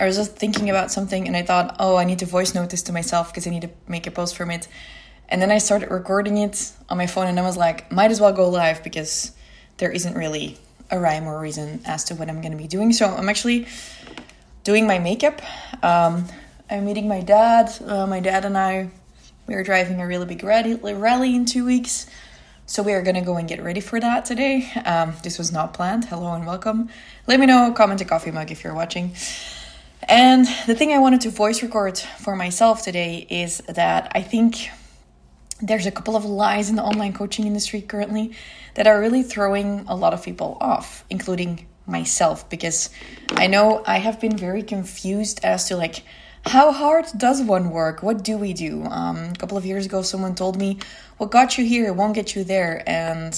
I was just thinking about something and I thought, oh, I need to voice note this to myself because I need to make a post from it. And then I started recording it on my phone and I was like, might as well go live because there isn't really a rhyme or reason as to what I'm going to be doing. So I'm actually doing my makeup. Um, I'm meeting my dad. Uh, my dad and I, we are driving a really big rally, in two weeks. So we are gonna go and get ready for that today. Um, this was not planned. Hello and welcome. Let me know, comment a coffee mug if you're watching. And the thing I wanted to voice record for myself today is that I think there's a couple of lies in the online coaching industry currently that are really throwing a lot of people off, including myself, because I know I have been very confused as to like how hard does one work? What do we do? Um, a couple of years ago, someone told me, What got you here won't get you there. And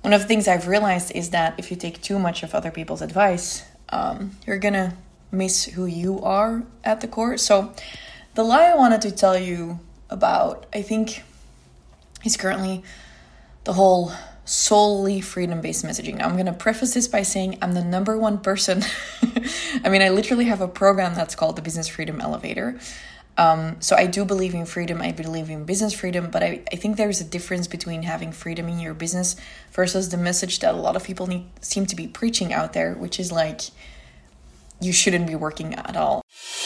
one of the things I've realized is that if you take too much of other people's advice, um, you're gonna miss who you are at the core. So, the lie I wanted to tell you about, I think, is currently the whole solely freedom based messaging. Now, I'm going to preface this by saying I'm the number one person. I mean, I literally have a program that's called the Business Freedom Elevator. Um, so I do believe in freedom. I believe in business freedom, but I, I think there's a difference between having freedom in your business versus the message that a lot of people need, seem to be preaching out there, which is like you shouldn't be working at all.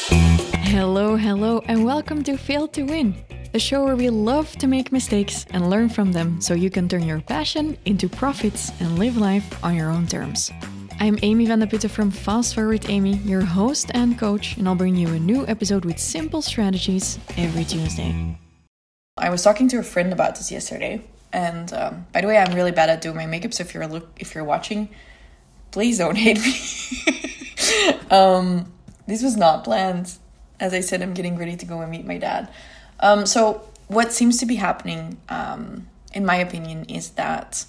Hello, hello, and welcome to Fail to Win the show where we love to make mistakes and learn from them so you can turn your passion into profits and live life on your own terms. I'm Amy van der Putten from Fast Forward Amy, your host and coach, and I'll bring you a new episode with simple strategies every Tuesday. I was talking to a friend about this yesterday, and um, by the way, I'm really bad at doing my makeup. So if you're look if you're watching, please don't hate me. Um, this was not planned. As I said, I'm getting ready to go and meet my dad. Um, so, what seems to be happening, um, in my opinion, is that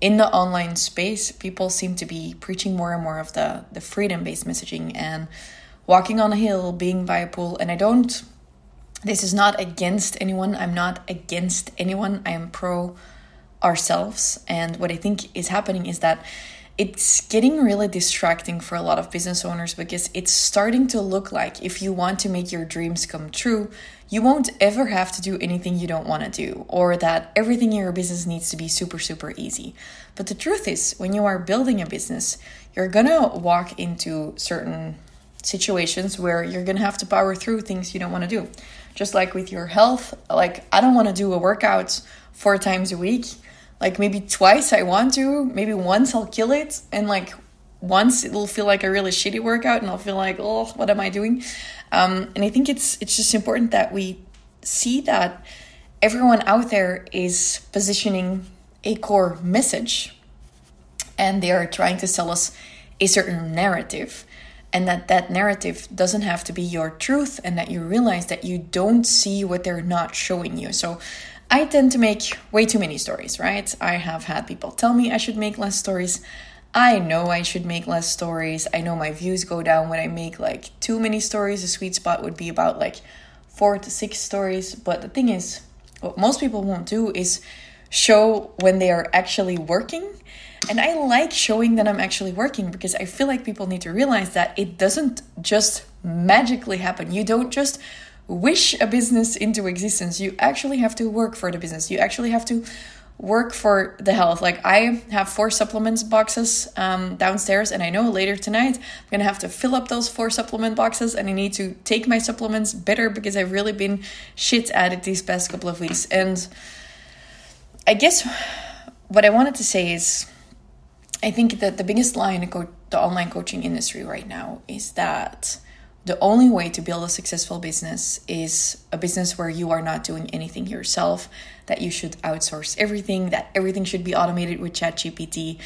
in the online space, people seem to be preaching more and more of the, the freedom based messaging and walking on a hill, being by a pool. And I don't, this is not against anyone. I'm not against anyone. I am pro ourselves. And what I think is happening is that it's getting really distracting for a lot of business owners because it's starting to look like if you want to make your dreams come true, you won't ever have to do anything you don't want to do, or that everything in your business needs to be super, super easy. But the truth is, when you are building a business, you're gonna walk into certain situations where you're gonna have to power through things you don't want to do. Just like with your health, like I don't want to do a workout four times a week. Like maybe twice I want to, maybe once I'll kill it, and like once it'll feel like a really shitty workout and I'll feel like, oh, what am I doing? Um, and I think it's it's just important that we see that everyone out there is positioning a core message and they are trying to sell us a certain narrative and that that narrative doesn't have to be your truth and that you realize that you don't see what they're not showing you so i tend to make way too many stories right i have had people tell me i should make less stories I know I should make less stories. I know my views go down when I make like too many stories. The sweet spot would be about like four to six stories. But the thing is, what most people won't do is show when they are actually working. And I like showing that I'm actually working because I feel like people need to realize that it doesn't just magically happen. You don't just wish a business into existence. You actually have to work for the business. You actually have to work for the health. Like I have four supplements boxes um, downstairs, and I know later tonight I'm gonna have to fill up those four supplement boxes, and I need to take my supplements better because I've really been shit at it these past couple of weeks. And I guess what I wanted to say is, I think that the biggest lie in the, co- the online coaching industry right now is that the only way to build a successful business is a business where you are not doing anything yourself, that you should outsource everything, that everything should be automated with ChatGPT,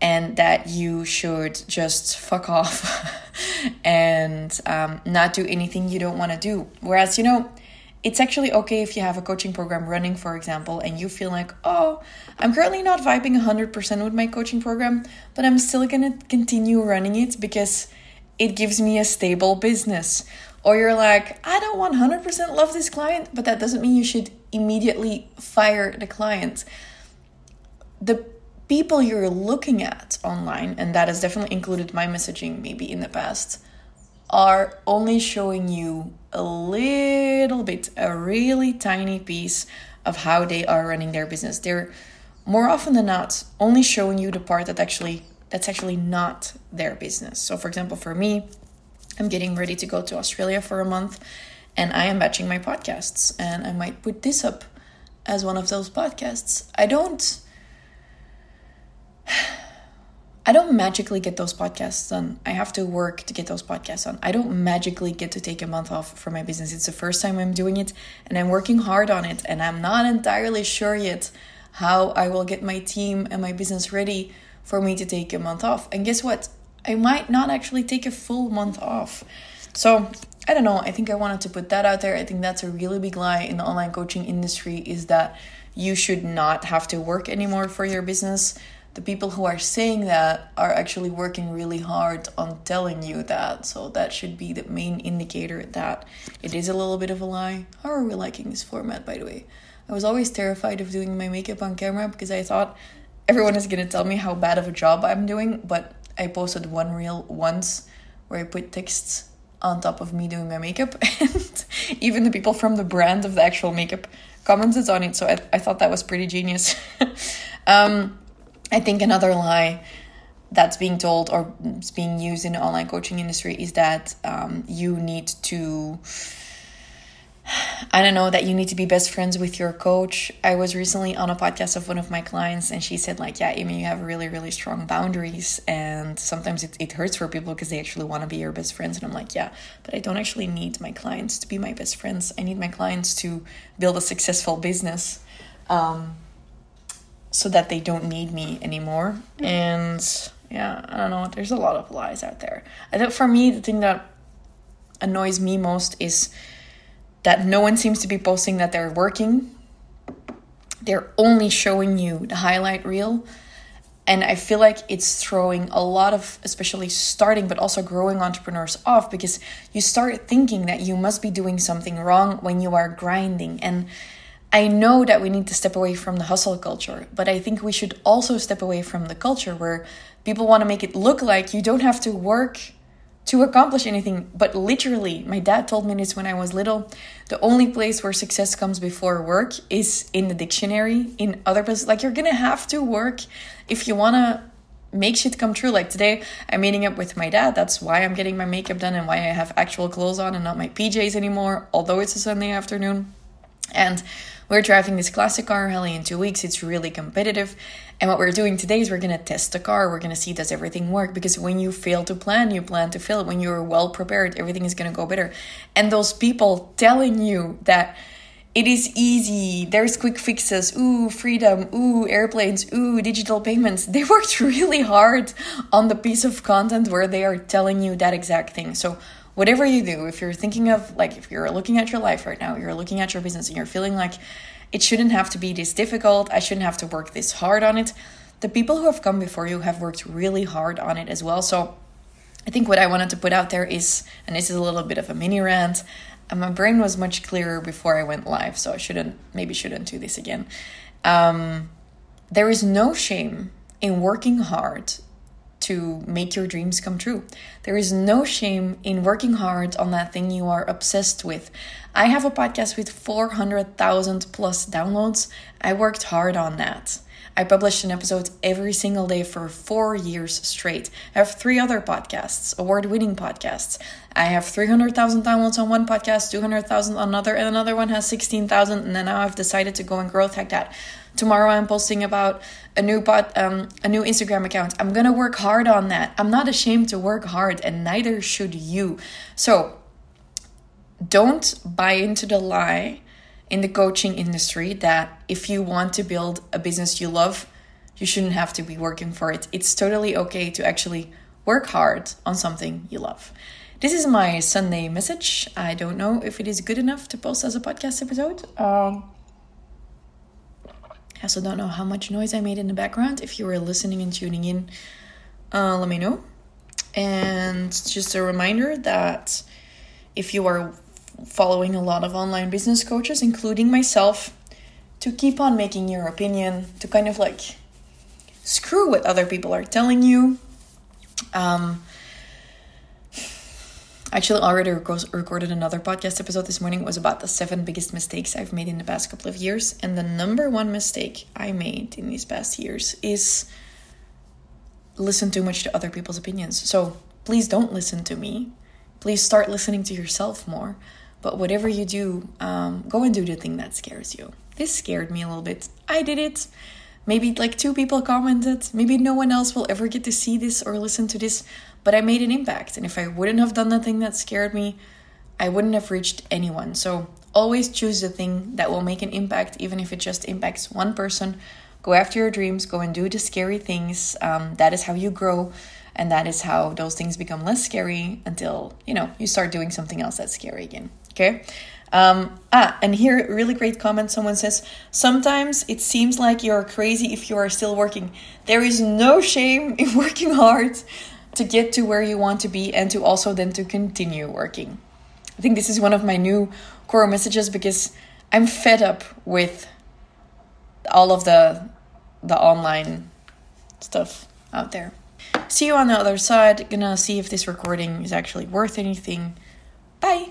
and that you should just fuck off and um, not do anything you don't want to do. Whereas, you know, it's actually okay if you have a coaching program running, for example, and you feel like, oh, I'm currently not vibing 100% with my coaching program, but I'm still gonna continue running it because it gives me a stable business. Or you're like, I don't 100% love this client, but that doesn't mean you should immediately fire the client. The people you're looking at online, and that has definitely included my messaging maybe in the past, are only showing you a little bit, a really tiny piece of how they are running their business. They're more often than not only showing you the part that actually that's actually not their business. So for example, for me, I'm getting ready to go to Australia for a month and I am batching my podcasts and I might put this up as one of those podcasts. I don't I don't magically get those podcasts done. I have to work to get those podcasts done. I don't magically get to take a month off for my business. It's the first time I'm doing it and I'm working hard on it and I'm not entirely sure yet how I will get my team and my business ready for me to take a month off. And guess what? I might not actually take a full month off. So, I don't know. I think I wanted to put that out there. I think that's a really big lie in the online coaching industry is that you should not have to work anymore for your business the people who are saying that are actually working really hard on telling you that. So that should be the main indicator that it is a little bit of a lie. How are we liking this format, by the way? I was always terrified of doing my makeup on camera because I thought everyone is gonna tell me how bad of a job I'm doing. But I posted one reel once where I put texts on top of me doing my makeup, and even the people from the brand of the actual makeup commented on it. So I, I thought that was pretty genius. um, I think another lie that's being told or is being used in the online coaching industry is that um, you need to I don't know that you need to be best friends with your coach. I was recently on a podcast of one of my clients and she said like, yeah, Amy, you have really, really strong boundaries and sometimes it, it hurts for people because they actually want to be your best friends. And I'm like, yeah, but I don't actually need my clients to be my best friends. I need my clients to build a successful business. Um, so that they don't need me anymore. Mm. And yeah, I don't know. There's a lot of lies out there. I think for me, the thing that annoys me most is that no one seems to be posting that they're working. They're only showing you the highlight reel. And I feel like it's throwing a lot of, especially starting but also growing entrepreneurs off because you start thinking that you must be doing something wrong when you are grinding. And I know that we need to step away from the hustle culture, but I think we should also step away from the culture where people want to make it look like you don't have to work to accomplish anything. But literally, my dad told me this when I was little. The only place where success comes before work is in the dictionary, in other places. Like, you're gonna have to work if you wanna make shit come true. Like today, I'm meeting up with my dad. That's why I'm getting my makeup done and why I have actual clothes on and not my PJs anymore, although it's a Sunday afternoon. And we're driving this classic car rally in two weeks. It's really competitive. And what we're doing today is we're going to test the car. We're going to see does everything work? Because when you fail to plan, you plan to fail. When you're well prepared, everything is going to go better. And those people telling you that it is easy, there's quick fixes, ooh, freedom, ooh, airplanes, ooh, digital payments. They worked really hard on the piece of content where they are telling you that exact thing. So whatever you do, if you're thinking of like if you're looking at your life right now, you're looking at your business and you're feeling like it shouldn't have to be this difficult, I shouldn't have to work this hard on it. The people who have come before you have worked really hard on it as well. So I think what I wanted to put out there is, and this is a little bit of a mini rant, and my brain was much clearer before I went live, so I shouldn't, maybe shouldn't do this again. Um, there is no shame in working hard to make your dreams come true. There is no shame in working hard on that thing you are obsessed with. I have a podcast with 400,000 plus downloads. I worked hard on that. I published an episode every single day for four years straight. I have three other podcasts, award winning podcasts. I have 300,000 downloads on one podcast, 200,000 on another, and another one has 16,000. And then now I've decided to go and growth hack that. Tomorrow I'm posting about a new pod, um, a new Instagram account. I'm gonna work hard on that. I'm not ashamed to work hard, and neither should you. So don't buy into the lie in the coaching industry that if you want to build a business you love, you shouldn't have to be working for it. It's totally okay to actually work hard on something you love. This is my Sunday message. I don't know if it is good enough to post as a podcast episode. Um, I also don't know how much noise I made in the background. If you were listening and tuning in, uh, let me know. And just a reminder that if you are following a lot of online business coaches, including myself, to keep on making your opinion, to kind of like screw what other people are telling you. Um, I actually already rec- recorded another podcast episode this morning. It was about the seven biggest mistakes I've made in the past couple of years. And the number one mistake I made in these past years is listen too much to other people's opinions. So please don't listen to me. Please start listening to yourself more. But whatever you do, um, go and do the thing that scares you. This scared me a little bit. I did it. Maybe like two people commented. Maybe no one else will ever get to see this or listen to this, but I made an impact. And if I wouldn't have done the thing that scared me, I wouldn't have reached anyone. So always choose the thing that will make an impact, even if it just impacts one person. Go after your dreams, go and do the scary things. Um, that is how you grow. And that is how those things become less scary until, you know, you start doing something else that's scary again. Okay? Um, ah, and here, really great comment. Someone says, Sometimes it seems like you're crazy if you are still working. There is no shame in working hard to get to where you want to be and to also then to continue working. I think this is one of my new core messages because I'm fed up with all of the the online stuff out there. See you on the other side. Gonna see if this recording is actually worth anything. Bye.